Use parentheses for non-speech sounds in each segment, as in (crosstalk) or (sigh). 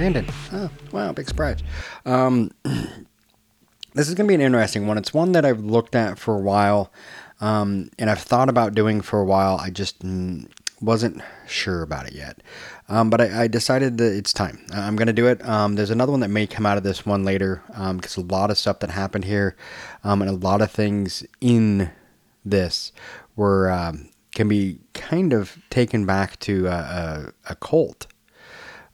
Brandon. Oh, wow, big surprise. Um, (clears throat) this is going to be an interesting one. It's one that I've looked at for a while, um, and I've thought about doing for a while. I just wasn't sure about it yet. Um, but I, I, decided that it's time. I'm going to do it. Um, there's another one that may come out of this one later because um, a lot of stuff that happened here um, and a lot of things in this were um, can be kind of taken back to a, a, a cult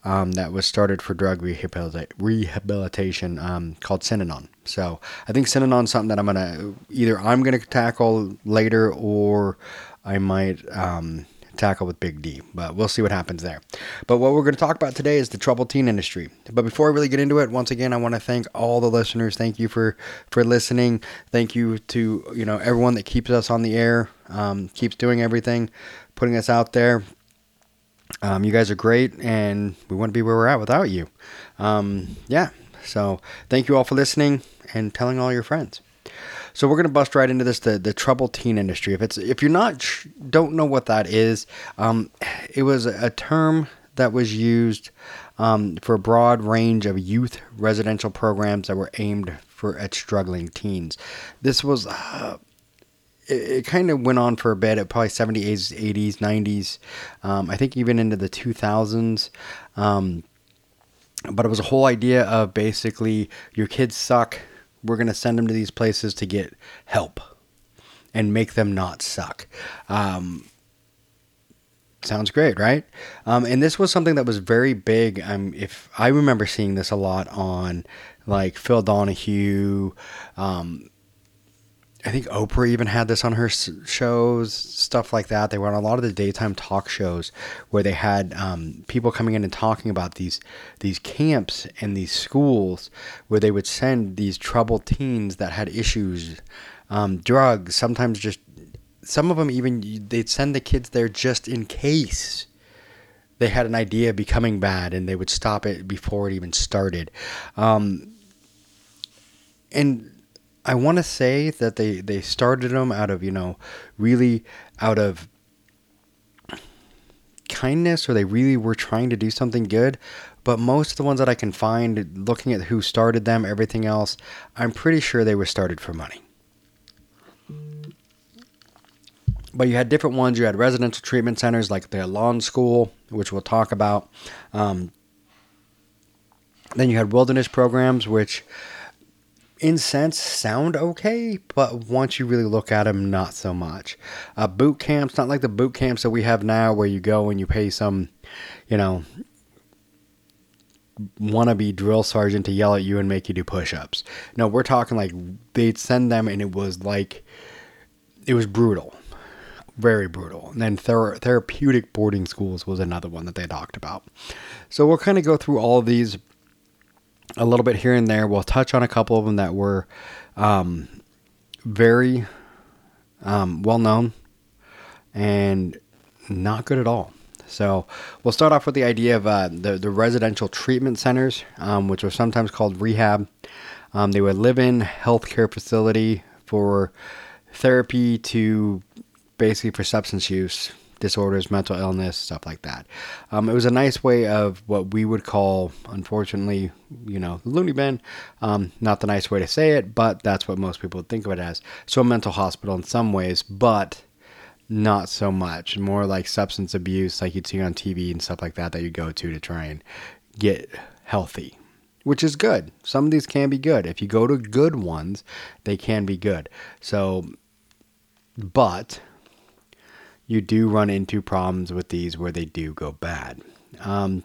um, that was started for drug rehabilita- rehabilitation um, called Synanon. So I think Synanon is something that I'm gonna either I'm gonna tackle later or I might um, tackle with Big D. But we'll see what happens there. But what we're going to talk about today is the troubled teen industry. But before I really get into it, once again, I want to thank all the listeners. Thank you for for listening. Thank you to you know everyone that keeps us on the air, um, keeps doing everything, putting us out there. Um, you guys are great, and we wouldn't be where we're at without you. Um, yeah. So thank you all for listening and telling all your friends. So we're gonna bust right into this the the troubled teen industry. If it's if you're not don't know what that is, um, it was a term that was used um, for a broad range of youth residential programs that were aimed for at struggling teens. This was. Uh, it, it kind of went on for a bit at probably 70s, 80s, 90s, um, I think even into the 2000s. Um, but it was a whole idea of basically your kids suck, we're going to send them to these places to get help and make them not suck. Um, sounds great, right? Um, and this was something that was very big. Um, if I remember seeing this a lot on like Phil Donahue, um, I think Oprah even had this on her shows, stuff like that. They were on a lot of the daytime talk shows where they had um, people coming in and talking about these these camps and these schools where they would send these troubled teens that had issues, um, drugs. Sometimes just some of them even they'd send the kids there just in case they had an idea becoming bad and they would stop it before it even started. Um, and I want to say that they they started them out of you know really out of kindness or they really were trying to do something good. But most of the ones that I can find looking at who started them everything else I'm pretty sure they were started for money. But you had different ones. You had residential treatment centers like the Elan school which we'll talk about. Um, then you had wilderness programs which in sense sound okay, but once you really look at them, not so much. Uh, boot camps, not like the boot camps that we have now, where you go and you pay some, you know, wannabe drill sergeant to yell at you and make you do push-ups. No, we're talking like they'd send them, and it was like it was brutal, very brutal. And then thera- therapeutic boarding schools was another one that they talked about. So we'll kind of go through all of these a little bit here and there. We'll touch on a couple of them that were um, very um, well known and not good at all. So we'll start off with the idea of uh, the the residential treatment centers, um, which were sometimes called rehab. Um, they would live in healthcare facility for therapy to basically for substance use disorders, mental illness, stuff like that. Um, it was a nice way of what we would call, unfortunately, you know, the loony bin. Um, not the nice way to say it, but that's what most people think of it as. So a mental hospital in some ways, but not so much. More like substance abuse, like you'd see on TV and stuff like that, that you go to to try and get healthy. Which is good. Some of these can be good. If you go to good ones, they can be good. So, but you do run into problems with these where they do go bad. Um,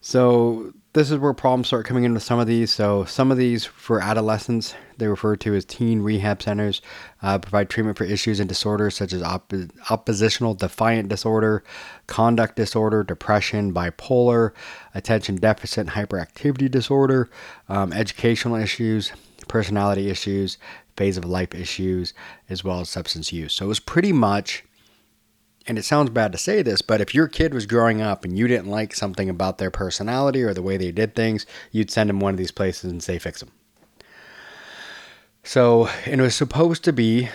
so this is where problems start coming into some of these. So some of these for adolescents, they refer to as teen rehab centers, uh, provide treatment for issues and disorders such as op- oppositional defiant disorder, conduct disorder, depression, bipolar, attention deficit hyperactivity disorder, um, educational issues, personality issues, phase of life issues, as well as substance use. So it was pretty much, and it sounds bad to say this, but if your kid was growing up and you didn't like something about their personality or the way they did things, you'd send them one of these places and say, fix them. So, and it was supposed to be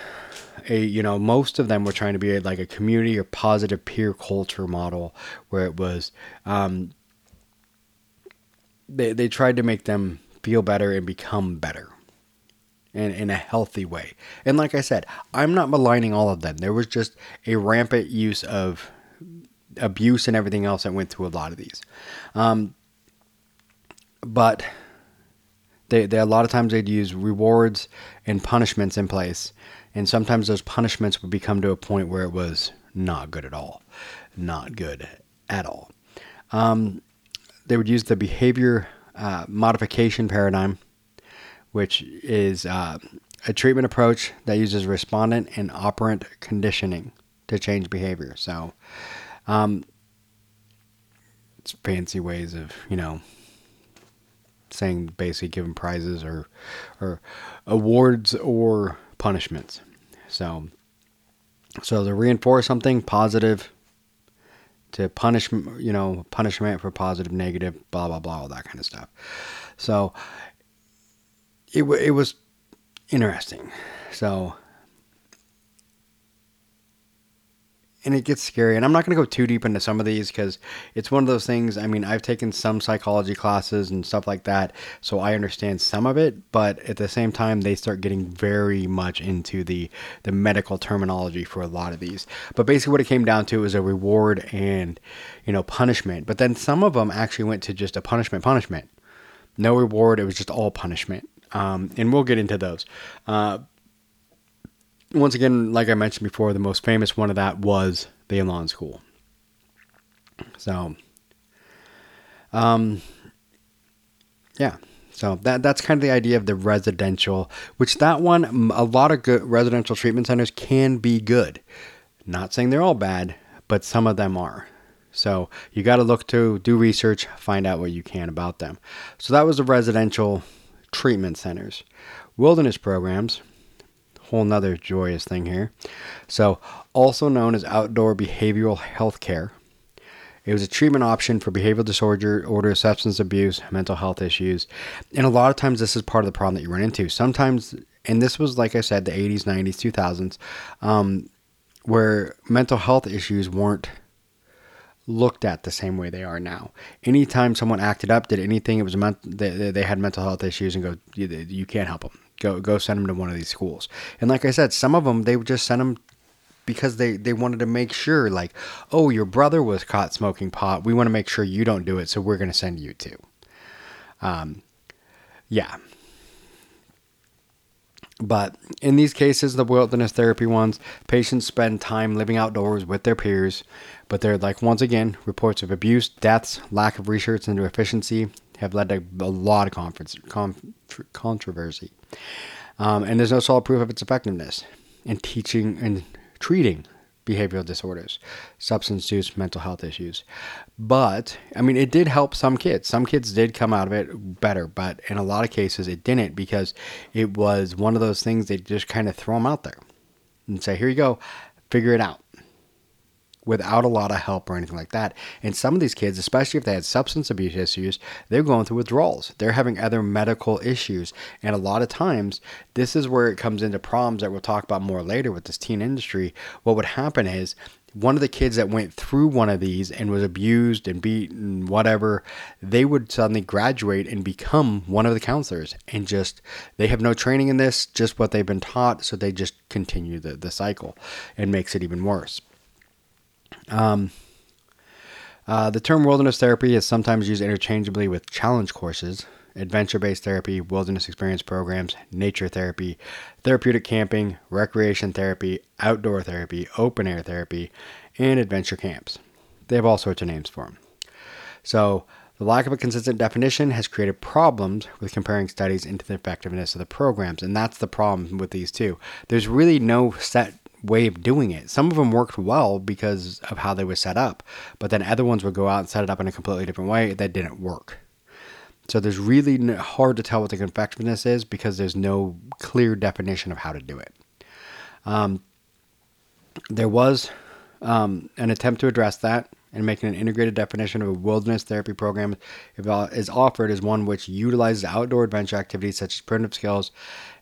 a you know most of them were trying to be like a community or positive peer culture model where it was um, they they tried to make them feel better and become better in, in a healthy way. And like I said, I'm not maligning all of them. There was just a rampant use of abuse and everything else that went through a lot of these. Um, but they, they a lot of times they'd use rewards and punishments in place, and sometimes those punishments would become to a point where it was not good at all, not good at all. Um, they would use the behavior uh, modification paradigm, which is uh, a treatment approach that uses respondent and operant conditioning to change behavior. So, um, it's fancy ways of you know saying basically giving prizes or or awards or punishments. So so to reinforce something positive, to punish you know punishment for positive, negative, blah blah blah, all that kind of stuff. So it it was interesting. So and it gets scary. And I'm not going to go too deep into some of these because it's one of those things. I mean, I've taken some psychology classes and stuff like that, so I understand some of it. But at the same time, they start getting very much into the the medical terminology for a lot of these. But basically, what it came down to was a reward and you know punishment. But then some of them actually went to just a punishment, punishment, no reward. It was just all punishment. Um, and we'll get into those. Uh, once again, like I mentioned before, the most famous one of that was the Elan School. So, um, yeah. So that that's kind of the idea of the residential, which that one a lot of good residential treatment centers can be good. Not saying they're all bad, but some of them are. So you got to look to do research, find out what you can about them. So that was the residential treatment centers. Wilderness programs, whole nother joyous thing here. So, also known as outdoor behavioral health care. It was a treatment option for behavioral disorder, order, substance abuse, mental health issues. And a lot of times, this is part of the problem that you run into. Sometimes, and this was, like I said, the 80s, 90s, 2000s, um, where mental health issues weren't looked at the same way they are now. Anytime someone acted up, did anything, it was meant they, they had mental health issues and go, you, you can't help them. Go go send them to one of these schools. And like I said, some of them they would just send them because they they wanted to make sure like, oh, your brother was caught smoking pot. We want to make sure you don't do it, so we're going to send you to. Um, yeah. But in these cases, the wilderness therapy ones, patients spend time living outdoors with their peers, but they're like, once again, reports of abuse, deaths, lack of research into efficiency have led to a lot of conference, controversy. Um, and there's no solid proof of its effectiveness in teaching and treating behavioral disorders, substance use, mental health issues. But, I mean, it did help some kids. Some kids did come out of it better, but in a lot of cases it didn't because it was one of those things they just kind of throw them out there and say, here you go, figure it out without a lot of help or anything like that. And some of these kids, especially if they had substance abuse issues, they're going through withdrawals. They're having other medical issues. And a lot of times, this is where it comes into problems that we'll talk about more later with this teen industry. What would happen is one of the kids that went through one of these and was abused and beaten, whatever, they would suddenly graduate and become one of the counselors and just, they have no training in this, just what they've been taught. So they just continue the, the cycle and makes it even worse. Um, uh, the term wilderness therapy is sometimes used interchangeably with challenge courses, adventure based therapy, wilderness experience programs, nature therapy, therapeutic camping, recreation therapy, outdoor therapy, open air therapy, and adventure camps. They have all sorts of names for them. So, the lack of a consistent definition has created problems with comparing studies into the effectiveness of the programs, and that's the problem with these two. There's really no set way of doing it. Some of them worked well because of how they were set up, but then other ones would go out and set it up in a completely different way that didn't work. So there's really hard to tell what the effectiveness is because there's no clear definition of how to do it. Um, there was um, an attempt to address that and making an integrated definition of a wilderness therapy program is offered as one which utilizes outdoor adventure activities such as primitive skills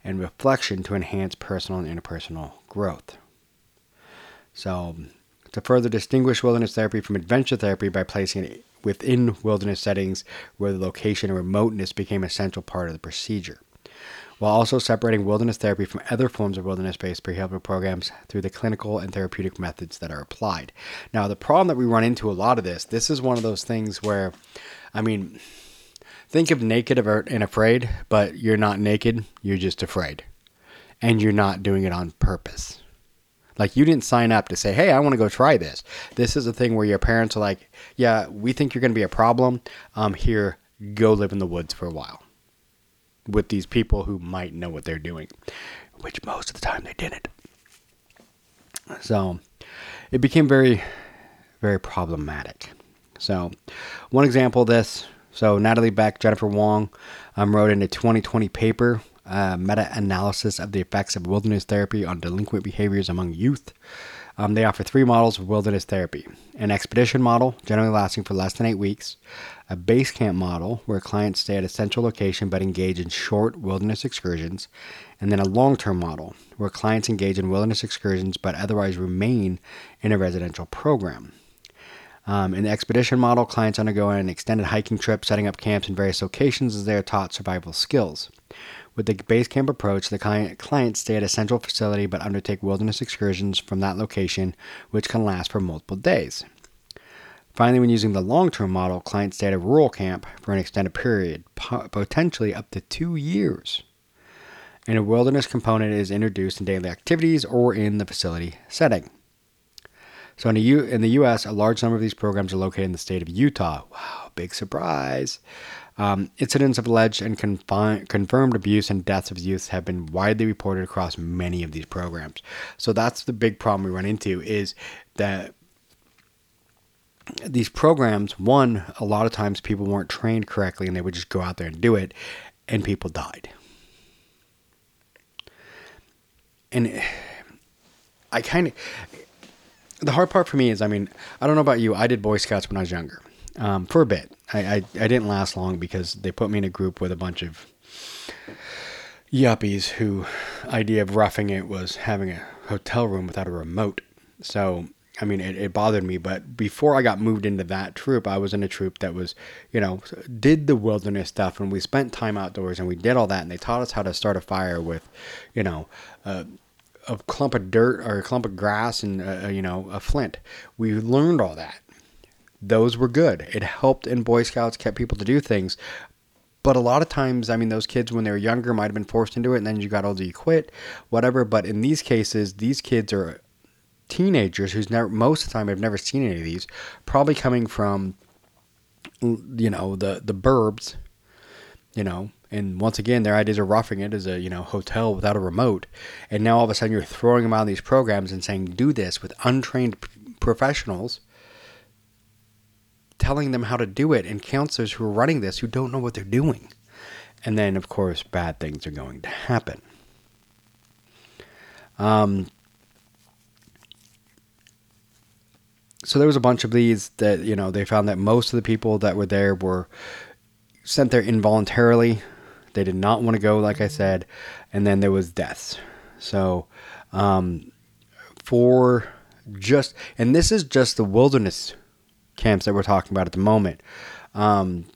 and reflection to enhance personal and interpersonal growth. So, to further distinguish wilderness therapy from adventure therapy by placing it within wilderness settings where the location and remoteness became a central part of the procedure, while also separating wilderness therapy from other forms of wilderness based rehabilitation programs through the clinical and therapeutic methods that are applied. Now, the problem that we run into a lot of this, this is one of those things where, I mean, think of naked avert and afraid, but you're not naked, you're just afraid. And you're not doing it on purpose. Like you didn't sign up to say, "Hey, I want to go try this." This is a thing where your parents are like, "Yeah, we think you're going to be a problem. Um, here, go live in the woods for a while." With these people who might know what they're doing, which most of the time they didn't. So, it became very, very problematic. So, one example of this. So, Natalie Beck, Jennifer Wong, um, wrote in a 2020 paper uh, meta analysis of the effects of wilderness therapy on delinquent behaviors among youth. Um, they offer three models of wilderness therapy an expedition model, generally lasting for less than eight weeks, a base camp model, where clients stay at a central location but engage in short wilderness excursions, and then a long term model, where clients engage in wilderness excursions but otherwise remain in a residential program. Um, in the expedition model, clients undergo an extended hiking trip, setting up camps in various locations as they are taught survival skills. With the base camp approach, the client, clients stay at a central facility but undertake wilderness excursions from that location, which can last for multiple days. Finally, when using the long term model, clients stay at a rural camp for an extended period, potentially up to two years. And a wilderness component is introduced in daily activities or in the facility setting. So in the, U- in the U.S., a large number of these programs are located in the state of Utah. Wow, big surprise. Um, incidents of alleged and confi- confirmed abuse and deaths of youth have been widely reported across many of these programs. So that's the big problem we run into is that these programs, one, a lot of times people weren't trained correctly and they would just go out there and do it, and people died. And I kind of, the hard part for me is, I mean, I don't know about you, I did Boy Scouts when I was younger um, for a bit. I, I, I didn't last long because they put me in a group with a bunch of yuppies who idea of roughing it was having a hotel room without a remote. So I mean, it, it, bothered me. But before I got moved into that troop, I was in a troop that was, you know, did the wilderness stuff, and we spent time outdoors, and we did all that, and they taught us how to start a fire with, you know, uh, a clump of dirt or a clump of grass and uh, you know a flint. We learned all that, those were good. It helped in Boy Scouts, kept people to do things. But a lot of times, I mean, those kids when they were younger might have been forced into it, and then you got older, you quit, whatever. But in these cases, these kids are teenagers who's never, most of the time, have never seen any of these, probably coming from, you know, the the burbs, you know, and once again, their ideas are roughing it as a you know hotel without a remote, and now all of a sudden you're throwing them out of these programs and saying do this with untrained professionals telling them how to do it and counselors who are running this who don't know what they're doing. And then, of course, bad things are going to happen. Um, so there was a bunch of these that, you know, they found that most of the people that were there were sent there involuntarily. They did not want to go, like I said. And then there was deaths. So, um, for just, and this is just the wilderness camps that we're talking about at the moment. Um,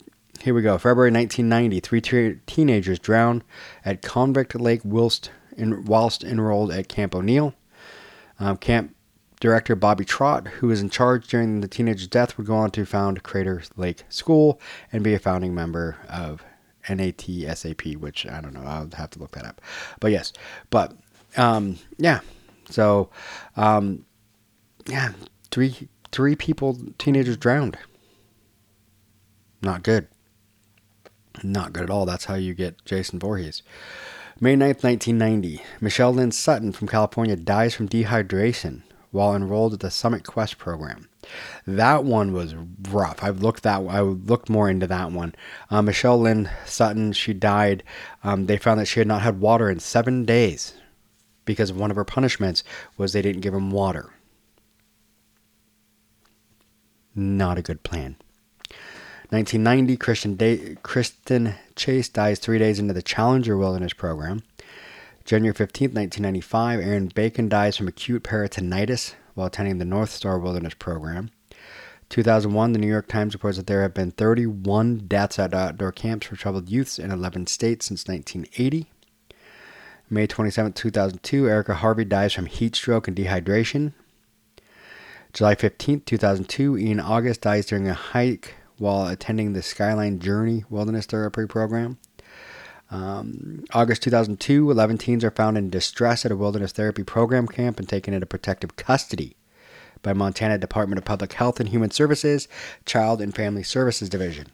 here we go. February 1990, three te- teenagers drowned at Convict Lake whilst, in, whilst enrolled at Camp O'Neill. Um, camp director Bobby Trott, who was in charge during the teenager's death, would go on to found Crater Lake School and be a founding member of NATSAP, which I don't know. I'll have to look that up. But yes, but um, yeah. So um, yeah, three three people, teenagers drowned. Not good. Not good at all. That's how you get Jason Voorhees. May 9th, 1990. Michelle Lynn Sutton from California dies from dehydration while enrolled at the Summit Quest program. That one was rough. I've looked that. I looked more into that one. Uh, Michelle Lynn Sutton, she died. Um, they found that she had not had water in seven days because one of her punishments was they didn't give him water. Not a good plan. 1990, Christian, Day- Kristen Chase dies three days into the Challenger Wilderness Program. January 15, 1995, Aaron Bacon dies from acute peritonitis while attending the North Star Wilderness Program. 2001, the New York Times reports that there have been 31 deaths at outdoor camps for troubled youths in 11 states since 1980. May 27, 2002, Erica Harvey dies from heat stroke and dehydration. July 15, 2002, Ian August dies during a hike while attending the Skyline Journey Wilderness Therapy Program. Um, August 2002, 11 teens are found in distress at a wilderness therapy program camp and taken into protective custody by Montana Department of Public Health and Human Services Child and Family Services Division.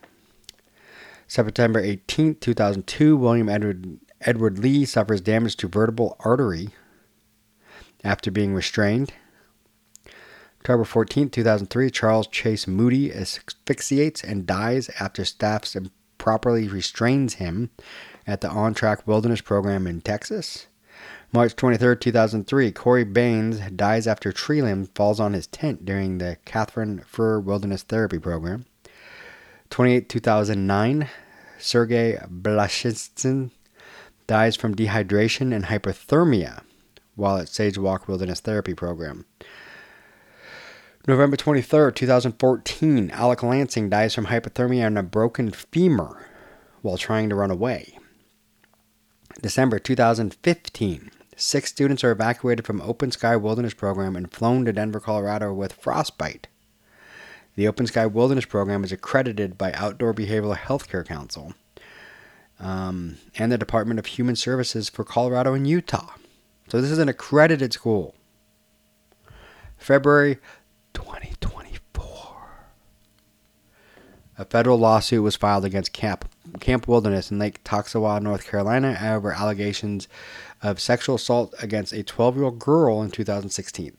September 18, 2002, William Edward, Edward Lee suffers damage to vertebral artery after being restrained. October 14, 2003, Charles Chase Moody asphyxiates and dies after staff improperly restrains him at the On Track Wilderness Program in Texas. March 23, 2003, Corey Baines dies after tree limb falls on his tent during the Catherine Freer Wilderness Therapy Program. 28, 2009, Sergey Blashchishen dies from dehydration and hypothermia while at Sage Walk Wilderness Therapy Program. November 23rd, 2014, Alec Lansing dies from hypothermia and a broken femur while trying to run away. December 2015, six students are evacuated from Open Sky Wilderness Program and flown to Denver, Colorado with frostbite. The Open Sky Wilderness Program is accredited by Outdoor Behavioral Healthcare Council um, and the Department of Human Services for Colorado and Utah. So this is an accredited school. February 2024. A federal lawsuit was filed against Camp, Camp Wilderness in Lake Toxaway, North Carolina, over allegations of sexual assault against a 12 year old girl in 2016.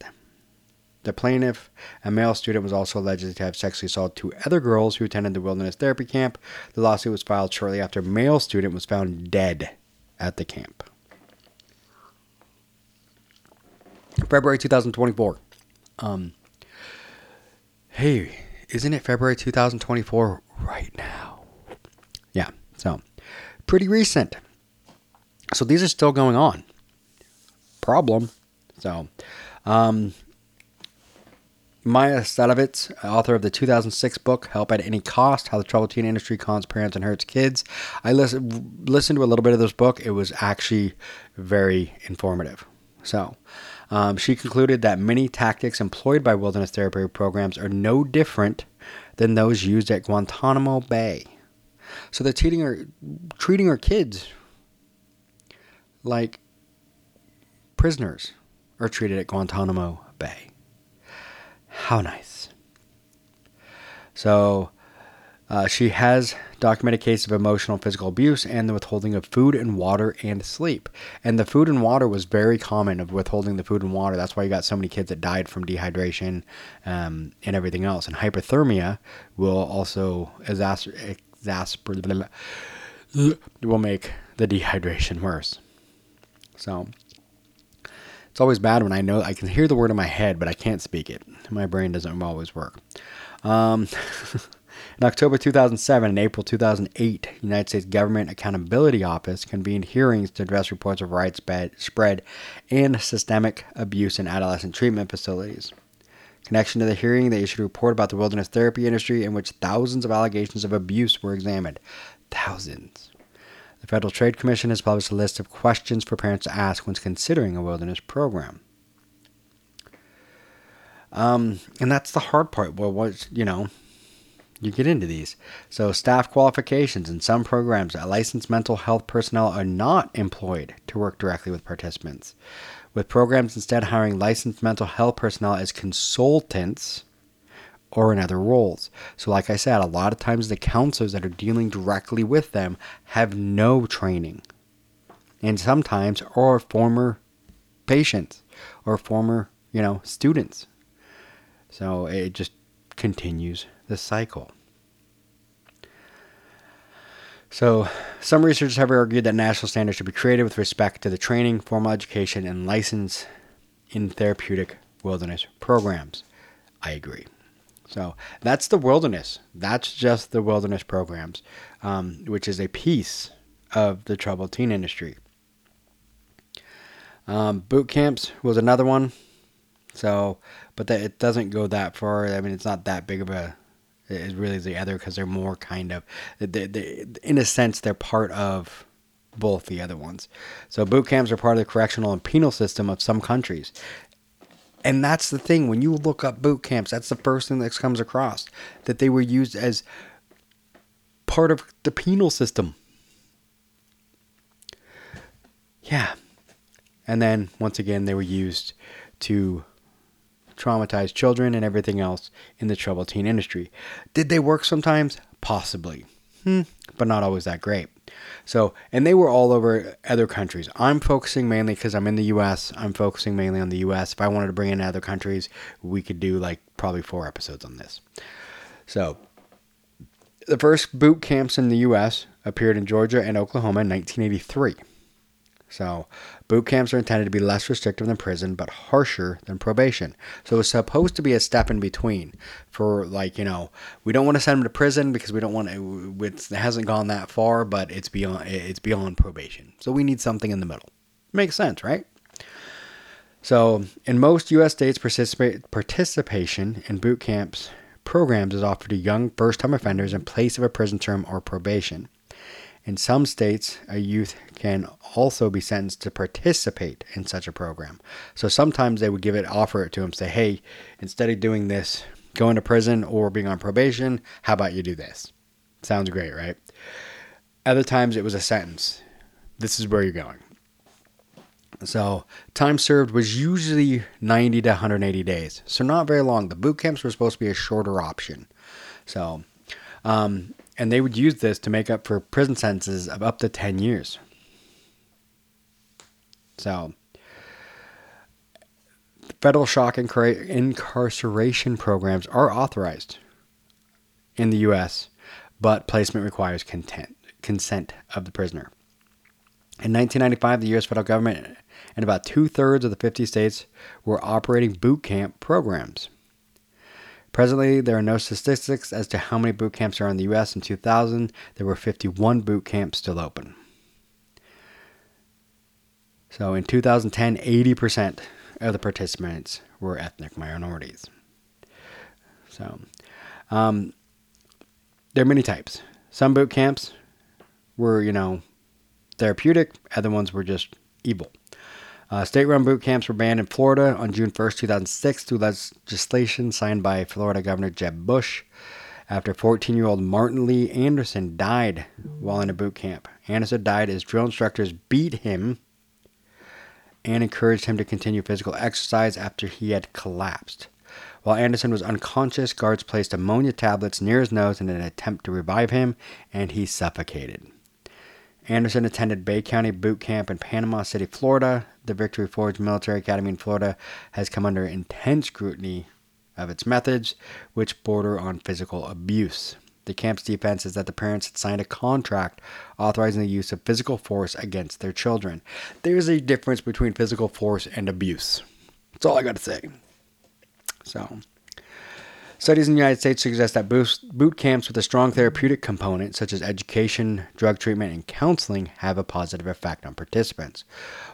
The plaintiff, a male student, was also alleged to have sexually assaulted two other girls who attended the wilderness therapy camp. The lawsuit was filed shortly after a male student was found dead at the camp. February 2024. Um, hey, isn't it February 2024 right now? Yeah, so pretty recent. So these are still going on. Problem. So, um, Maia Szalavitz, author of the 2006 book Help at Any Cost How the Troubled Teen Industry Cons Parents and Hurts Kids. I listen, listened to a little bit of this book. It was actually very informative. So, um, she concluded that many tactics employed by wilderness therapy programs are no different than those used at Guantanamo Bay. So they're treating our, treating our kids like prisoners are treated at Guantanamo Bay. How nice. So uh, she has documented cases of emotional and physical abuse and the withholding of food and water and sleep. And the food and water was very common of withholding the food and water. That's why you got so many kids that died from dehydration um, and everything else. And hypothermia will also exacerbate will make the dehydration worse. So it's always bad when I know I can hear the word in my head, but I can't speak it. My brain doesn't always work. Um, (laughs) in October 2007 and April 2008, United States Government Accountability Office convened hearings to address reports of widespread and systemic abuse in adolescent treatment facilities. Connection to the hearing, they issued a report about the wilderness therapy industry in which thousands of allegations of abuse were examined. Thousands. The Federal Trade Commission has published a list of questions for parents to ask when considering a wilderness program. Um, and that's the hard part. Well, what you know, you get into these. So, staff qualifications in some programs, licensed mental health personnel are not employed to work directly with participants. With programs instead hiring licensed mental health personnel as consultants or in other roles. So, like I said, a lot of times the counselors that are dealing directly with them have no training. And sometimes are former patients or former, you know, students so it just continues the cycle. So, some researchers have argued that national standards should be created with respect to the training, formal education, and license in therapeutic wilderness programs. I agree. So, that's the wilderness. That's just the wilderness programs, um, which is a piece of the troubled teen industry. Um, boot camps was another one. So, but that it doesn't go that far. I mean, it's not that big of a. It really is the other because they're more kind of, they, they, in a sense, they're part of both the other ones. So boot camps are part of the correctional and penal system of some countries. And that's the thing when you look up boot camps, that's the first thing that comes across that they were used as part of the penal system. Yeah. And then once again, they were used to traumatize children and everything else in the troubled teen industry. Did they work sometimes? Possibly. Hmm, but not always that great. So, and they were all over other countries. I'm focusing mainly because I'm in the US. I'm focusing mainly on the US. If I wanted to bring in other countries, we could do like probably four episodes on this. So, the first boot camps in the US appeared in Georgia and Oklahoma in 1983. So, boot camps are intended to be less restrictive than prison, but harsher than probation. So, it's supposed to be a step in between for, like, you know, we don't want to send them to prison because we don't want to, it hasn't gone that far, but it's beyond, it's beyond probation. So, we need something in the middle. Makes sense, right? So, in most U.S. states, participation in boot camps programs is offered to young first time offenders in place of a prison term or probation. In some states, a youth can also be sentenced to participate in such a program. So sometimes they would give it, offer it to him, say, hey, instead of doing this, going to prison or being on probation, how about you do this? Sounds great, right? Other times it was a sentence. This is where you're going. So time served was usually 90 to 180 days. So not very long. The boot camps were supposed to be a shorter option. So, um, and they would use this to make up for prison sentences of up to 10 years. So, federal shock and incarceration programs are authorized in the U.S., but placement requires content, consent of the prisoner. In 1995, the U.S. federal government and about two thirds of the 50 states were operating boot camp programs. Presently, there are no statistics as to how many boot camps are in the U.S. In 2000, there were 51 boot camps still open. So in 2010, 80% of the participants were ethnic minorities. So um, there are many types. Some boot camps were, you know, therapeutic, other ones were just evil. Uh, state run boot camps were banned in Florida on June 1st, 2006, through legislation signed by Florida Governor Jeb Bush after 14 year old Martin Lee Anderson died while in a boot camp. Anderson died as drill instructors beat him and encouraged him to continue physical exercise after he had collapsed. While Anderson was unconscious, guards placed ammonia tablets near his nose in an attempt to revive him, and he suffocated. Anderson attended Bay County Boot Camp in Panama City, Florida. The Victory Forge Military Academy in Florida has come under intense scrutiny of its methods, which border on physical abuse. The camp's defense is that the parents had signed a contract authorizing the use of physical force against their children. There's a difference between physical force and abuse. That's all I got to say. So, Studies in the United States suggest that boot camps with a strong therapeutic component, such as education, drug treatment, and counseling, have a positive effect on participants,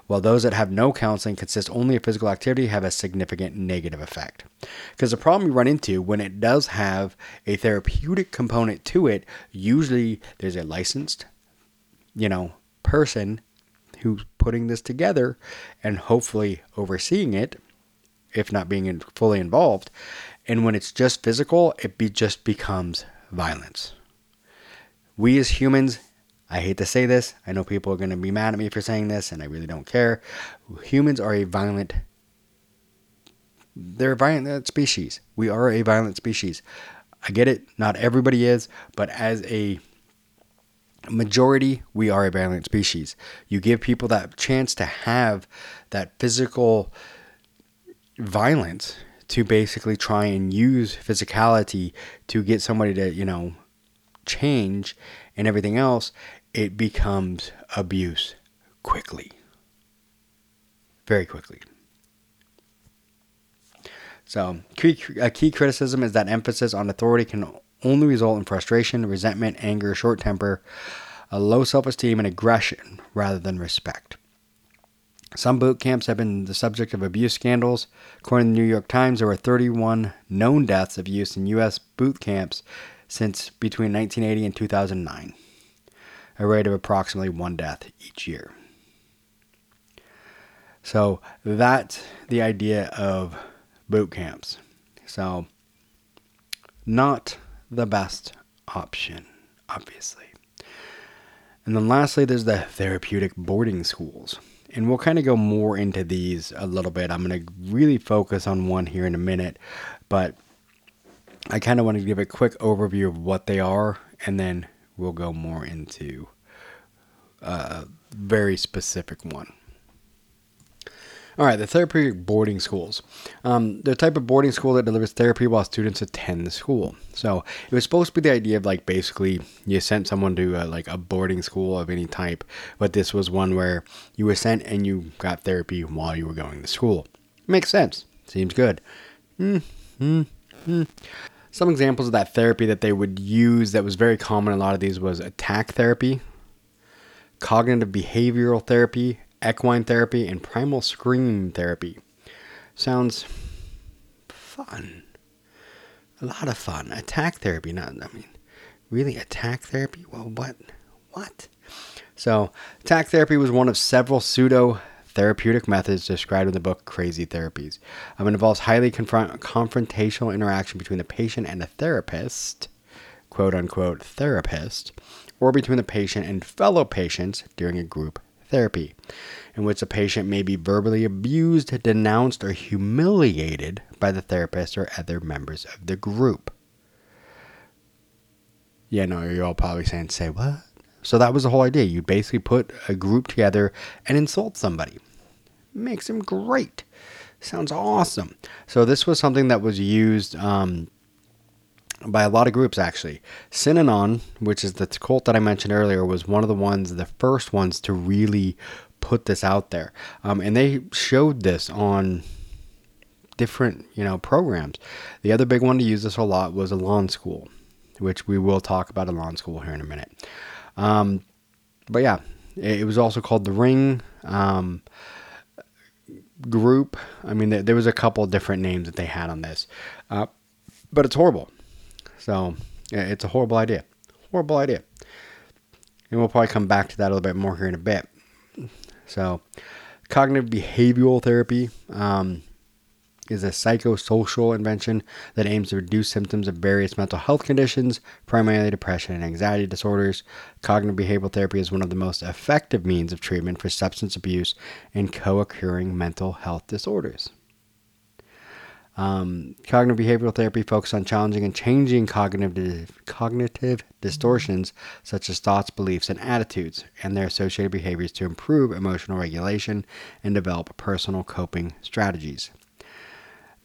while those that have no counseling consist only of physical activity have a significant negative effect. Because the problem you run into when it does have a therapeutic component to it, usually there's a licensed, you know, person who's putting this together and hopefully overseeing it, if not being fully involved and when it's just physical, it be, just becomes violence. We as humans, I hate to say this, I know people are going to be mad at me for saying this, and I really don't care. Humans are a violent they're a violent species. We are a violent species. I get it, not everybody is, but as a majority, we are a violent species. You give people that chance to have that physical violence to basically try and use physicality to get somebody to, you know, change and everything else, it becomes abuse quickly. Very quickly. So, a key criticism is that emphasis on authority can only result in frustration, resentment, anger, short temper, a low self esteem, and aggression rather than respect. Some boot camps have been the subject of abuse scandals. According to the New York Times, there were 31 known deaths of use in U.S. boot camps since between 1980 and 2009, a rate of approximately one death each year. So that's the idea of boot camps. So, not the best option, obviously. And then lastly, there's the therapeutic boarding schools. And we'll kind of go more into these a little bit. I'm going to really focus on one here in a minute, but I kind of want to give a quick overview of what they are, and then we'll go more into a very specific one. All right, the therapeutic boarding schools. Um, the type of boarding school that delivers therapy while students attend the school. So it was supposed to be the idea of like basically you sent someone to a, like a boarding school of any type, but this was one where you were sent and you got therapy while you were going to school. Makes sense. Seems good. Mm, mm, mm. Some examples of that therapy that they would use that was very common in a lot of these was attack therapy, cognitive behavioral therapy, equine therapy, and primal scream therapy. Sounds fun. A lot of fun. Attack therapy, not, I mean, really attack therapy? Well, what? What? So, attack therapy was one of several pseudo therapeutic methods described in the book Crazy Therapies. Um, it involves highly confront- confrontational interaction between the patient and a therapist, quote unquote therapist, or between the patient and fellow patients during a group therapy, in which a patient may be verbally abused, denounced, or humiliated by the therapist or other members of the group. Yeah, no, you're all probably saying, say what? So that was the whole idea. You basically put a group together and insult somebody. Makes them great. Sounds awesome. So this was something that was used um, by a lot of groups actually. Synanon, which is the cult that I mentioned earlier, was one of the ones, the first ones to really put this out there, um, and they showed this on different you know programs. The other big one to use this a lot was Elan School, which we will talk about Elan School here in a minute. Um, but yeah, it, it, was also called the Ring. Um, group. I mean, there, there, was a couple different names that they had on this, uh, but it's horrible. So it's a horrible idea. Horrible idea. And we'll probably come back to that a little bit more here in a bit. So, cognitive behavioral therapy um, is a psychosocial invention that aims to reduce symptoms of various mental health conditions, primarily depression and anxiety disorders. Cognitive behavioral therapy is one of the most effective means of treatment for substance abuse and co occurring mental health disorders. Um, cognitive behavioral therapy focuses on challenging and changing cognitive cognitive distortions such as thoughts, beliefs, and attitudes, and their associated behaviors to improve emotional regulation and develop personal coping strategies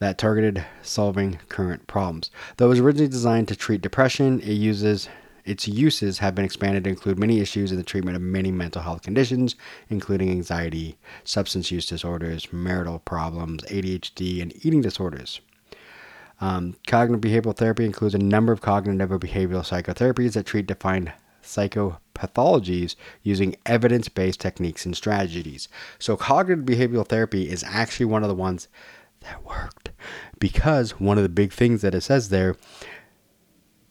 that targeted solving current problems. Though it was originally designed to treat depression, it uses its uses have been expanded to include many issues in the treatment of many mental health conditions, including anxiety, substance use disorders, marital problems, ADHD, and eating disorders. Um, cognitive behavioral therapy includes a number of cognitive or behavioral psychotherapies that treat defined psychopathologies using evidence based techniques and strategies. So, cognitive behavioral therapy is actually one of the ones that worked because one of the big things that it says there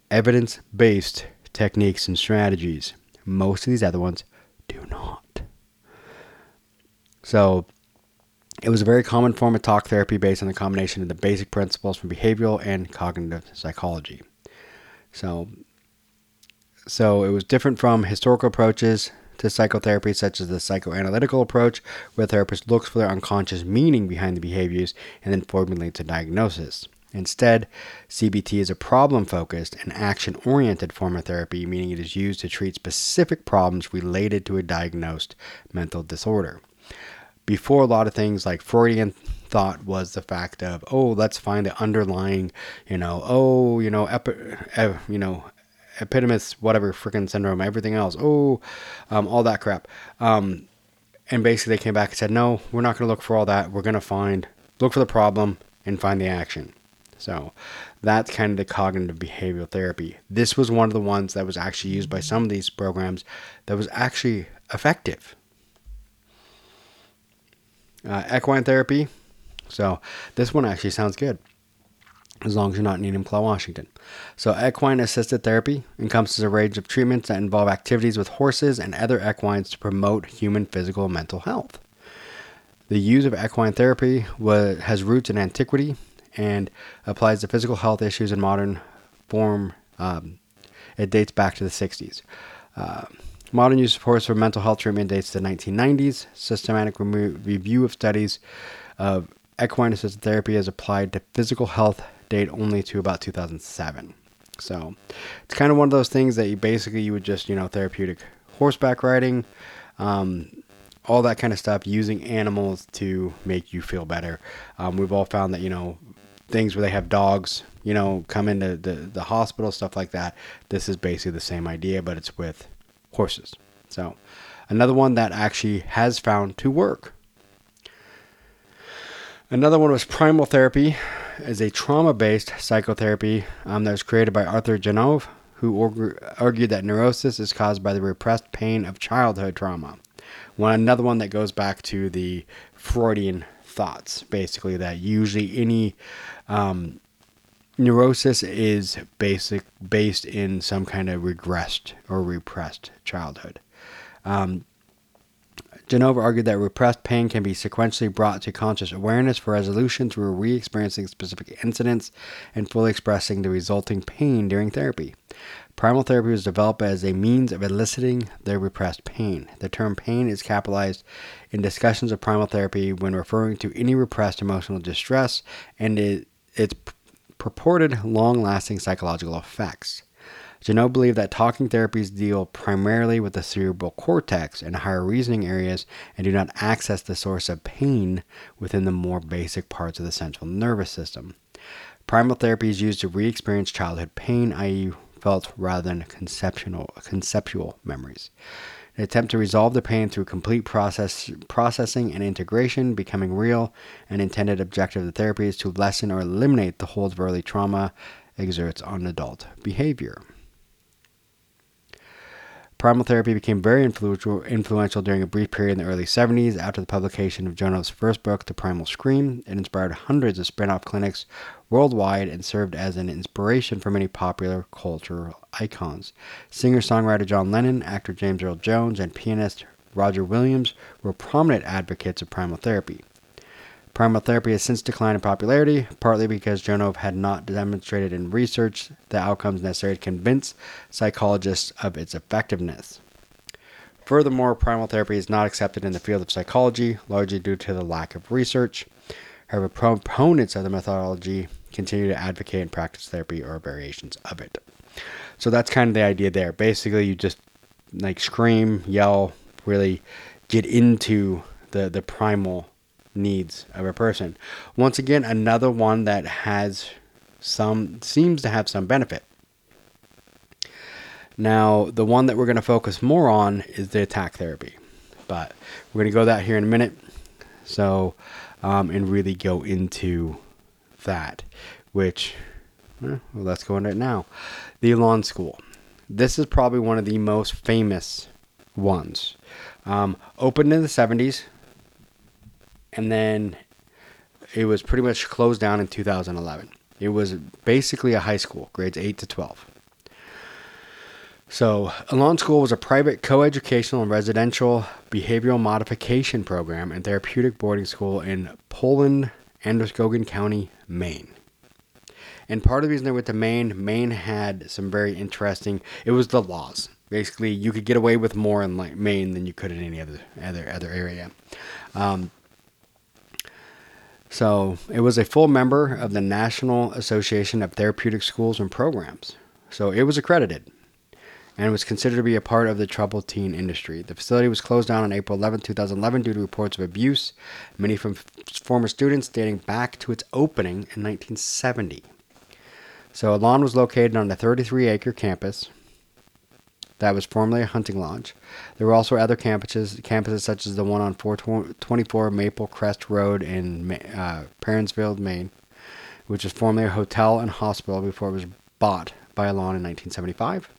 evidence based techniques, and strategies. Most of these other ones do not. So, it was a very common form of talk therapy based on the combination of the basic principles from behavioral and cognitive psychology. So, so it was different from historical approaches to psychotherapy, such as the psychoanalytical approach, where the therapist looks for the unconscious meaning behind the behaviors and then formulates a diagnosis. Instead, CBT is a problem focused and action oriented form of therapy, meaning it is used to treat specific problems related to a diagnosed mental disorder. Before, a lot of things like Freudian thought was the fact of, oh, let's find the underlying, you know, oh, you know, epi- you know, epidemis, whatever, freaking syndrome, everything else, oh, um, all that crap. Um, and basically, they came back and said, no, we're not going to look for all that. We're going to find, look for the problem and find the action. So that's kind of the cognitive behavioral therapy. This was one of the ones that was actually used by some of these programs that was actually effective. uh, equine therapy. So this one actually sounds good as long as you're not in Enumclaw, Washington. So, equine assisted therapy encompasses a range of treatments that involve activities with horses and other equines to promote human physical and mental health. The use of equine therapy was, has roots in antiquity and applies to physical health issues in modern form. Um, it dates back to the 60s. Uh, modern use of horse for mental health treatment dates to the 1990s. Systematic remo- review of studies of equine assisted therapy as applied to physical health date only to about 2007. So it's kind of one of those things that you basically you would just you know therapeutic horseback riding, um, all that kind of stuff using animals to make you feel better. Um, we've all found that you know things where they have dogs you know come into the, the hospital stuff like that. This is basically the same idea, but it's with horses. So another one that actually has found to work. Another one was primal therapy, is a trauma-based psychotherapy um, that was created by Arthur Janov, who argued that neurosis is caused by the repressed pain of childhood trauma. One another one that goes back to the Freudian thoughts, basically that usually any um, neurosis is basic based in some kind of regressed or repressed childhood. Um, Janov argued that repressed pain can be sequentially brought to conscious awareness for resolution through re experiencing specific incidents and fully expressing the resulting pain during therapy. Primal therapy was developed as a means of eliciting the repressed pain. The term pain is capitalized in discussions of primal therapy when referring to any repressed emotional distress and its purported long lasting psychological effects. Janov believed that talking therapies deal primarily with the cerebral cortex and higher reasoning areas and do not access the source of pain within the more basic parts of the central nervous system. Primal therapy is used to re experience childhood pain, i.e., felt rather than conceptual, conceptual memories. An attempt to resolve the pain through complete process, processing and integration, becoming real, an intended objective of the therapy is to lessen or eliminate the hold of early trauma exerts on adult behavior. Primal therapy became very influential, influential during a brief period in the early 70s after the publication of Janov's first book, The Primal Scream. It inspired hundreds of spin off clinics worldwide and served as an inspiration for many popular cultural icons. Singer songwriter John Lennon, actor James Earl Jones, and pianist Roger Williams were prominent advocates of primal therapy. Primal therapy has since declined in popularity, partly because Janov had not demonstrated in research the outcomes necessary to convince psychologists of its effectiveness. Furthermore, primal therapy is not accepted in the field of psychology, largely due to the lack of research. However, proponents of the methodology continue to advocate and practice therapy or variations of it. So that's kind of the idea there. Basically, you just like scream, yell, really get into the the primal needs of a person. Once again, another one that has some, seems to have some benefit. Now, the one that we're going to focus more on is the attack therapy, but we're going to go that here in a minute. So, um, and really go into that, which, well, let's go into it now. The Elan School. This is probably one of the most famous ones. Um, opened in the 70s, and then it was pretty much closed down in 2011. It was basically a high school, grades 8 to 12. So, Elan School was a private coeducational and residential behavioral modification program and therapeutic boarding school in Poland, Androscoggin County, Maine. And part of the reason they went to Maine, Maine had some very interesting. It was the laws. Basically, you could get away with more in like Maine than you could in any other other other area. Um, so it was a full member of the National Association of Therapeutic Schools and Programs. So it was accredited and was considered to be a part of the troubled teen industry. The facility was closed down on April 11, 2011 due to reports of abuse, many from former students dating back to its opening in 1970. So Elan was located on a 33 acre campus that was formerly a hunting lodge. There were also other campuses, campuses such as the one on 424 Maple Crest Road in uh, Parsonsfield, Maine, which was formerly a hotel and hospital before it was bought by Elan in 1975.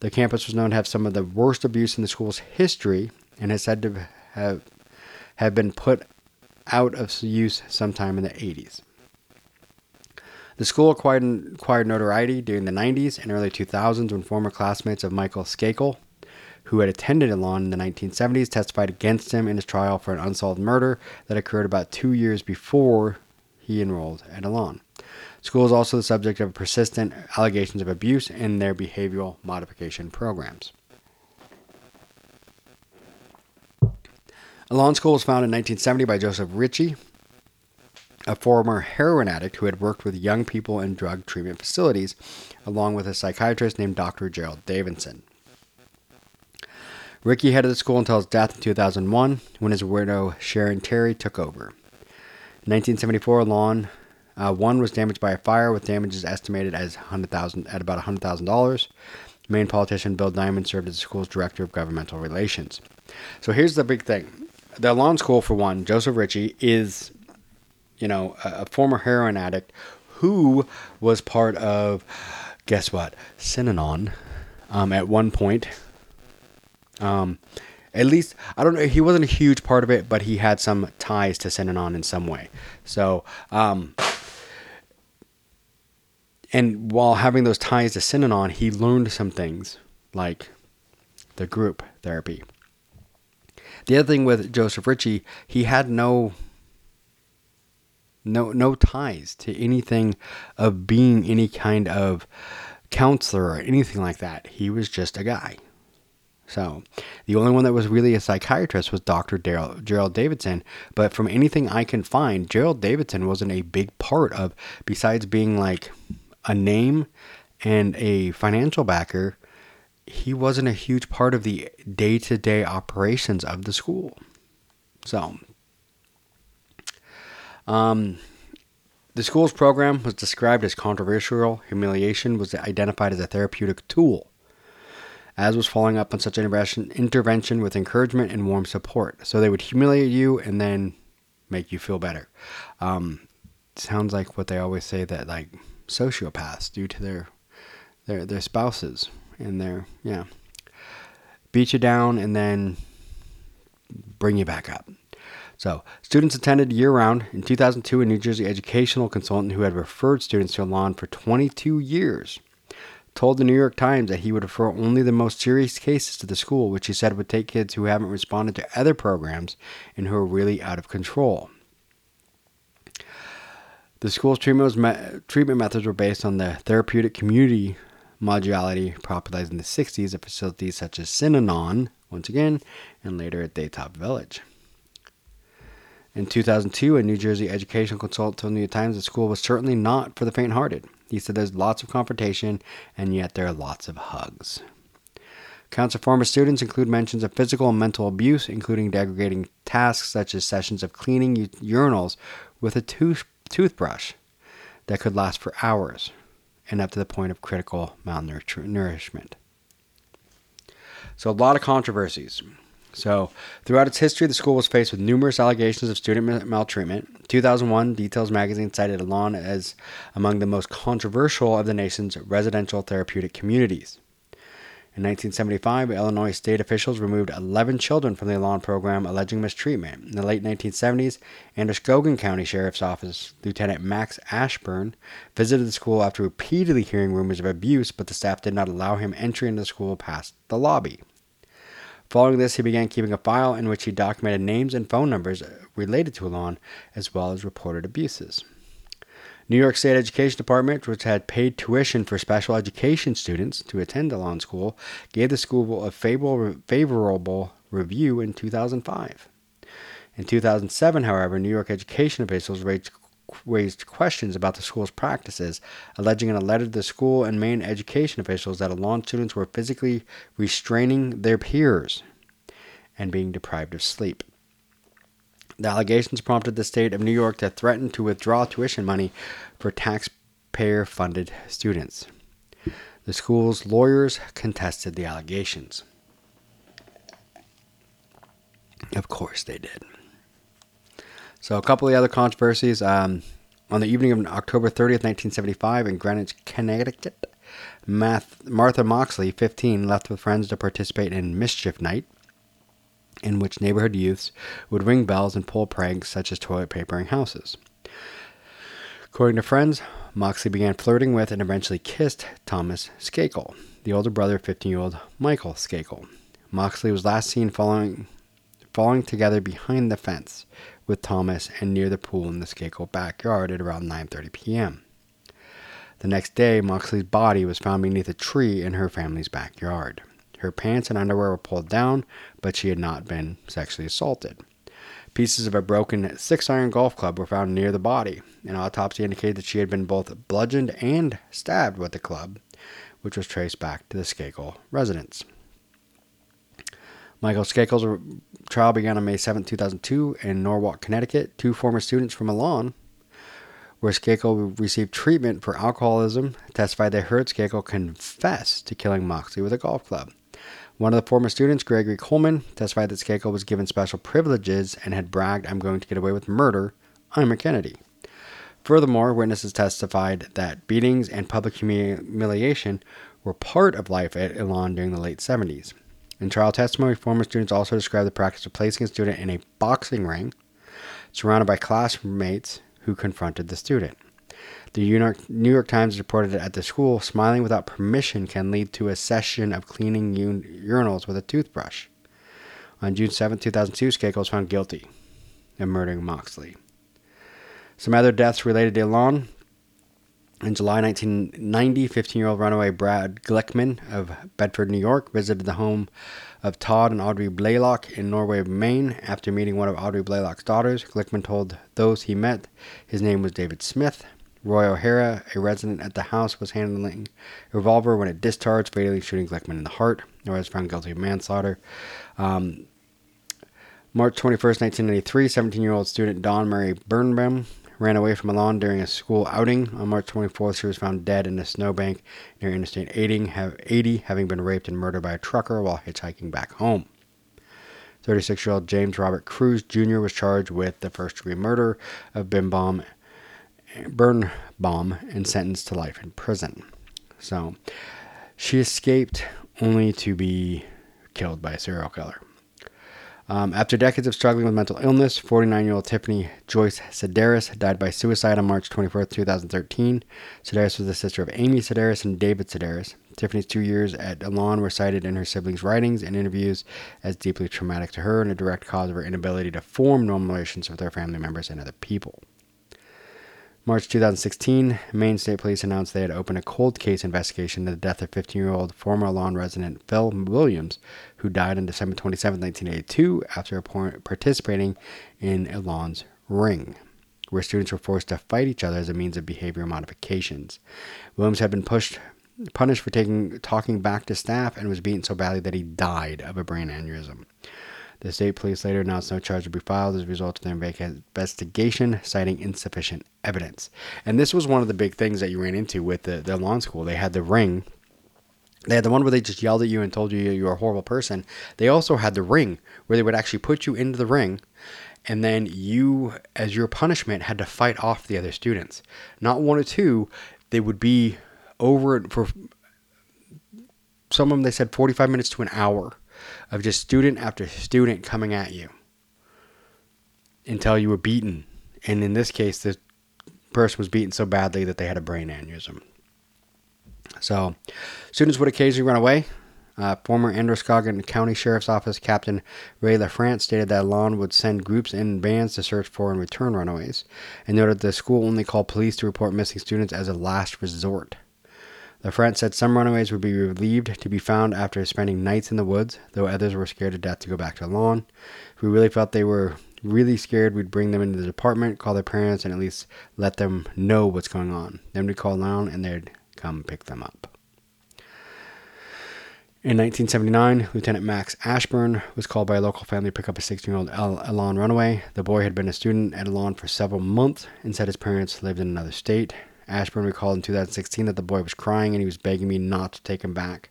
The campus was known to have some of the worst abuse in the school's history and is said to have have been put out of use sometime in the 80s. The school acquired, acquired notoriety during the 90s and early 2000s when former classmates of Michael Skakel, who had attended Elan in the 1970s, testified against him in his trial for an unsolved murder that occurred about two years before he enrolled at Elan. School is also the subject of persistent allegations of abuse in their behavioral modification programs. Elan School was founded in 1970 by Joseph Ricci, a former heroin addict who had worked with young people in drug treatment facilities, along with a psychiatrist named Dr. Gerald Davidson. Ricci headed the school until his death in 2001, when his widow Sharon Terry took over. In 1974, Elan uh, one was damaged by a fire, with damages estimated as 100,000 at about $100,000. Maine politician Bill Diamond served as the school's director of governmental relations. So here's the big thing: the Elan School, for one, Joseph Ricci is you know, a, a former heroin addict who was part of, guess what, Synanon um, at one point. Um, at least, I don't know, he wasn't a huge part of it, but he had some ties to Synanon in some way. So, um, and while having those ties to Synanon, he learned some things like the group therapy. The other thing with Joseph Ricci, he had no no no ties to anything of being any kind of counselor or anything like that. He was just a guy. So, the only one that was really a psychiatrist was Dr. Daryl, Gerald Davidson. But from anything I can find, Gerald Davidson wasn't a big part of, besides being like a name and a financial backer, he wasn't a huge part of the day to day operations of the school. So, um, the school's program was described as controversial. Humiliation was identified as a therapeutic tool, as was following up on such intervention with encouragement and warm support. So they would humiliate you and then make you feel better. Um, sounds like what they always say that like sociopaths due to their their their spouses and their yeah beat you down and then bring you back up. So, students attended year round. In 2002, a New Jersey educational consultant who had referred students to Elan for 22 years told the New York Times that he would refer only the most serious cases to the school, which he said would take kids who haven't responded to other programs and who are really out of control. The school's treatment methods were based on the therapeutic community modality popularized in the 60s at facilities such as Synanon, once again, and later at Daytop Village. In 2002, a New Jersey educational consultant told the New York Times the school was certainly not for the faint hearted. He said there's lots of confrontation, and yet there are lots of hugs. Accounts of former students include mentions of physical and mental abuse, including degrading tasks such as sessions of cleaning urinals with a tooth- toothbrush that could last for hours and up to the point of critical malnourishment. So, a lot of controversies. So, throughout its history, the school was faced with numerous allegations of student maltreatment. 2001, Details magazine cited Elan as among the most controversial of the nation's residential therapeutic communities. In 1975, Illinois state officials removed 11 children from the Elan program alleging mistreatment. In the late 1970s, Androscoggin County Sheriff's Office Lieutenant Max Ashburn visited the school after repeatedly hearing rumors of abuse, but the staff did not allow him entry into the school past the lobby. Following this, he began keeping a file in which he documented names and phone numbers related to Elan, as well as reported abuses. New York State Education Department, which had paid tuition for special education students to attend Elan School, gave the school a favorable review in 2005. In 2007, however, New York education officials raised raised questions about the school's practices, alleging in a letter to the school and Maine education officials that Elan students were physically restraining their peers and being deprived of sleep. The allegations prompted the state of New York to threaten to withdraw tuition money for taxpayer funded students. The school's lawyers contested the allegations. Of course, they did. So, a couple of the other controversies. Um, on the evening of October 30th, 1975, in Greenwich, Connecticut, Martha Moxley, 15, left with friends to participate in Mischief Night. In which neighborhood youths would ring bells and pull pranks such as toilet papering houses. According to friends, Moxley began flirting with and eventually kissed Thomas Skakel, the older brother of 15 year old Michael Skakel. Moxley was last seen following, falling together behind the fence with Thomas and near the pool in the Skakel backyard at around 9:30 p.m. The next day, Moxley's body was found beneath a tree in her family's backyard. Her pants and underwear were pulled down, but she had not been sexually assaulted. Pieces of a broken six iron golf club were found near the body. An autopsy indicated that she had been both bludgeoned and stabbed with the club, which was traced back to the Skakel residence. Michael Skakel's trial began on May 7, 2002, in Norwalk, Connecticut. Two former students from Elan, where Skakel received treatment for alcoholism, testified they heard Skakel confess to killing Moxley with a golf club. One of the former students, Gregory Coleman, testified that Skakel was given special privileges and had bragged, I'm going to get away with murder. I'm a Kennedy. Furthermore, witnesses testified that beatings and public humiliation were part of life at Elan during the late 70s. In trial testimony, former students also described the practice of placing a student in a boxing ring surrounded by classmates who confronted the student. The New York Times reported that at the school, smiling without permission can lead to a session of cleaning urinals with a toothbrush. On June 7, 2002, Skakel was found guilty of murdering Moxley. Some other deaths related to Elan in July 1990, 15 year old runaway Brad Glickman of Bedford, New York, visited the home of Todd and Audrey Blaylock in Norway, Maine. After meeting one of Audrey Blaylock's daughters, Glickman told those he met his name was David Smith. Roy O'Hara, a resident at the house, was handling a revolver when it discharged, fatally shooting Glickman in the heart. Roy was found guilty of manslaughter. Um, March 21st, 1993, 17 year old student Dawn Mary Birnbaum ran away from Elan during a school outing. On March 24th, she was found dead in a snowbank near Interstate 80, having been raped and murdered by a trucker while hitchhiking back home. 36 year old James Robert Cruz Jr. was charged with the first degree murder of Birnbaum, Birnbaum and sentenced to life in prison. So she escaped only to be killed by a serial killer. Um, after decades of struggling with mental illness, 49 year old Tiffany Joyce Sedaris died by suicide on March 24, 2013. Sedaris was the sister of Amy Sedaris and David Sedaris. Tiffany's two years at Elan were cited in her siblings' writings and interviews as deeply traumatic to her and a direct cause of her inability to form normal relations with her family members and other people. March 2016, Maine State Police announced they had opened a cold case investigation into the death of 15 year old former Elan resident Phil Williams, who died on December 27, 1982, after participating in Elan's ring, where students were forced to fight each other as a means of behavioral modifications. Williams had been pushed, punished for taking, talking back to staff and was beaten so badly that he died of a brain aneurysm. The state police later announced no charge would be filed as a result of their investigation, citing insufficient evidence. And this was one of the big things that you ran into with the, the law school. They had the ring. They had the one where they just yelled at you and told you you were a horrible person. They also had the ring where they would actually put you into the ring and then you, as your punishment, had to fight off the other students. Not one or two, they would be over for some of them, they said 45 minutes to an hour of just student after student coming at you until you were beaten. And in this case, the person was beaten so badly that they had a brain aneurysm. So, students would occasionally run away. Uh, former Androscoggin County Sheriff's Office Captain Ray LaFrance stated that Elan would send groups in bands to search for and return runaways, and noted the school only called police to report missing students as a last resort. LaFrance said some runaways would be relieved to be found after spending nights in the woods, though others were scared to death to go back to Elan. If we really felt they were really scared, we'd bring them into the department, call their parents, and at least let them know what's going on. Then we'd call Elan and they'd come pick them up. In 1979, Lieutenant Max Ashburn was called by a local family to pick up a 16 year old Elan runaway. The boy had been a student at Elan for several months and said his parents lived in another state. Ashburn recalled in 2016 that the boy was crying and he was begging me not to take him back.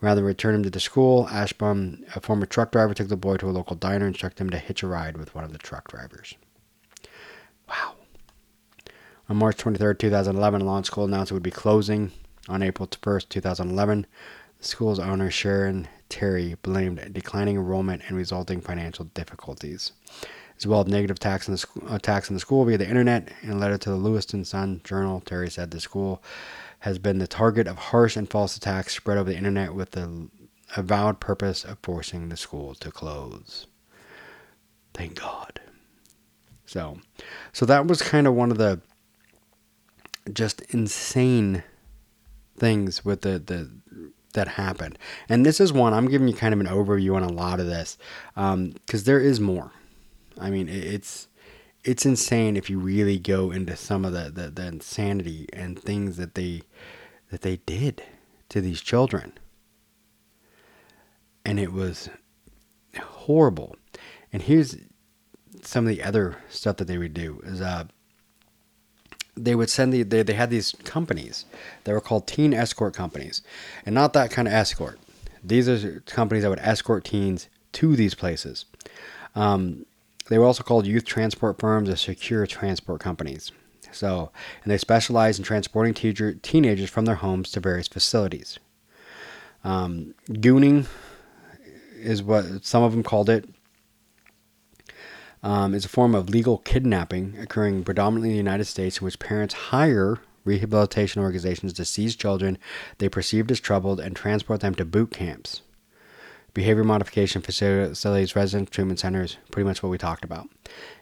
Rather than return him to the school, Ashburn, a former truck driver, took the boy to a local diner and instructed him to hitch a ride with one of the truck drivers. Wow. On March 23, 2011, Elan School announced it would be closing. On April 1st, 2011, The school's owner, Sharon Terry, blamed declining enrollment and resulting financial difficulties, as well as negative attacks on the, school, attacks on the school via the internet. In a letter to the Lewiston Sun Journal, Terry said the school has been the target of harsh and false attacks spread over the internet with the avowed purpose of forcing the school to close. Thank God. So, so that was kind of one of the just insane things with the the that happened. And this is one I'm giving you kind of an overview on a lot of this because um, there is more. I mean, it's it's insane if you really go into some of the, the, the insanity and things that they that they did to these children. And it was horrible. And here's some of the other stuff that they would do is uh, they would send the they, they had these companies that were called teen escort companies and not that kind of escort these are companies that would escort teens to these places um, they were also called youth transport firms or secure transport companies so and they specialized in transporting teacher, teenagers from their homes to various facilities um, gooning is what some of them called it um, is a form of legal kidnapping occurring predominantly in the United States in which parents hire rehabilitation organizations to seize children they perceived as troubled and transport them to boot camps. Behavior modification facilities, residence treatment centers, pretty much what we talked about.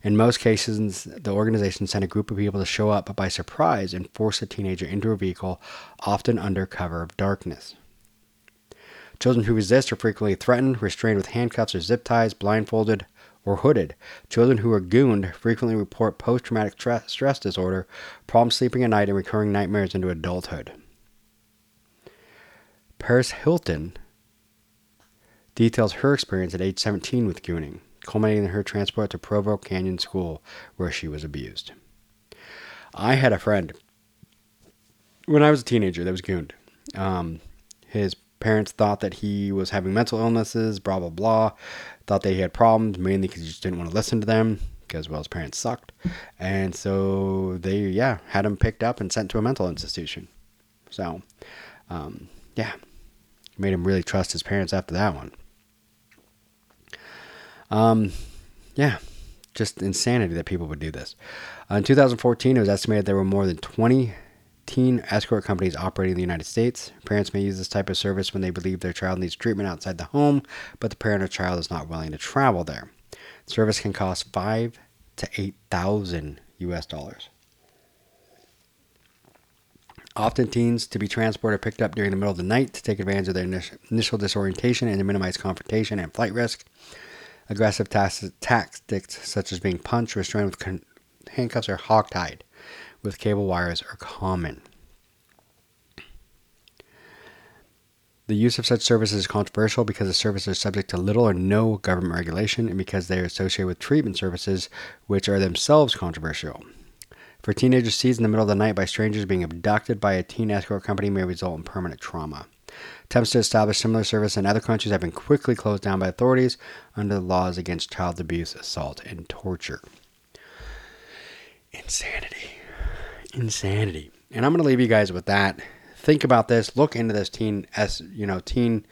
In most cases, the organization sent a group of people to show up by surprise and force a teenager into a vehicle, often under cover of darkness. Children who resist are frequently threatened, restrained with handcuffs or zip ties, blindfolded, or hooded. Children who are gooned frequently report post traumatic stress disorder, problems sleeping at night, and recurring nightmares into adulthood. Paris Hilton details her experience at age 17 with gooning, culminating in her transport to Provo Canyon School, where she was abused. I had a friend when I was a teenager that was gooned. Um, his parents thought that he was having mental illnesses, blah, blah, blah thought they had problems mainly because he just didn't want to listen to them because well his parents sucked and so they yeah had him picked up and sent to a mental institution so um, yeah made him really trust his parents after that one um, yeah just insanity that people would do this uh, in 2014 it was estimated there were more than 20 teen escort companies operating in the United States. Parents may use this type of service when they believe their child needs treatment outside the home, but the parent or child is not willing to travel there. The service can cost five to eight thousand U.S. dollars. Often, teens to be transported or picked up during the middle of the night to take advantage of their initial disorientation and to minimize confrontation and flight risk. Aggressive tactics such as being punched, restrained with handcuffs, or hogtied with cable wires are common. The use of such services is controversial because the services are subject to little or no government regulation and because they are associated with treatment services, which are themselves controversial. For teenagers seized in the middle of the night by strangers being abducted by a teen escort company may result in permanent trauma. Attempts to establish similar service in other countries have been quickly closed down by authorities under the laws against child abuse, assault, and torture. Insanity insanity. And I'm going to leave you guys with that. Think about this. Look into this teen, as you know, teen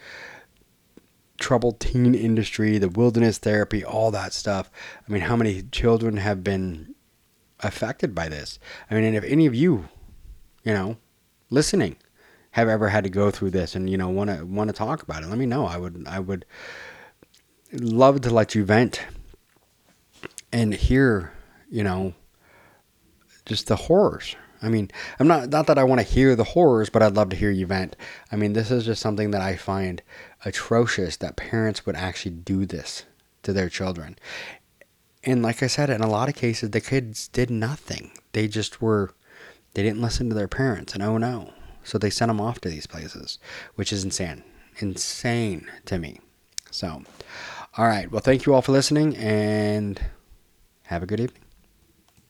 troubled teen industry, the wilderness therapy, all that stuff. I mean, how many children have been affected by this? I mean, and if any of you, you know, listening, have ever had to go through this and you know want to want to talk about it, let me know. I would I would love to let you vent and hear, you know, just the horrors. I mean, I'm not not that I want to hear the horrors, but I'd love to hear you vent. I mean, this is just something that I find atrocious that parents would actually do this to their children. And like I said, in a lot of cases, the kids did nothing. They just were, they didn't listen to their parents, and oh no. So they sent them off to these places, which is insane. Insane to me. So, all right. Well, thank you all for listening, and have a good evening.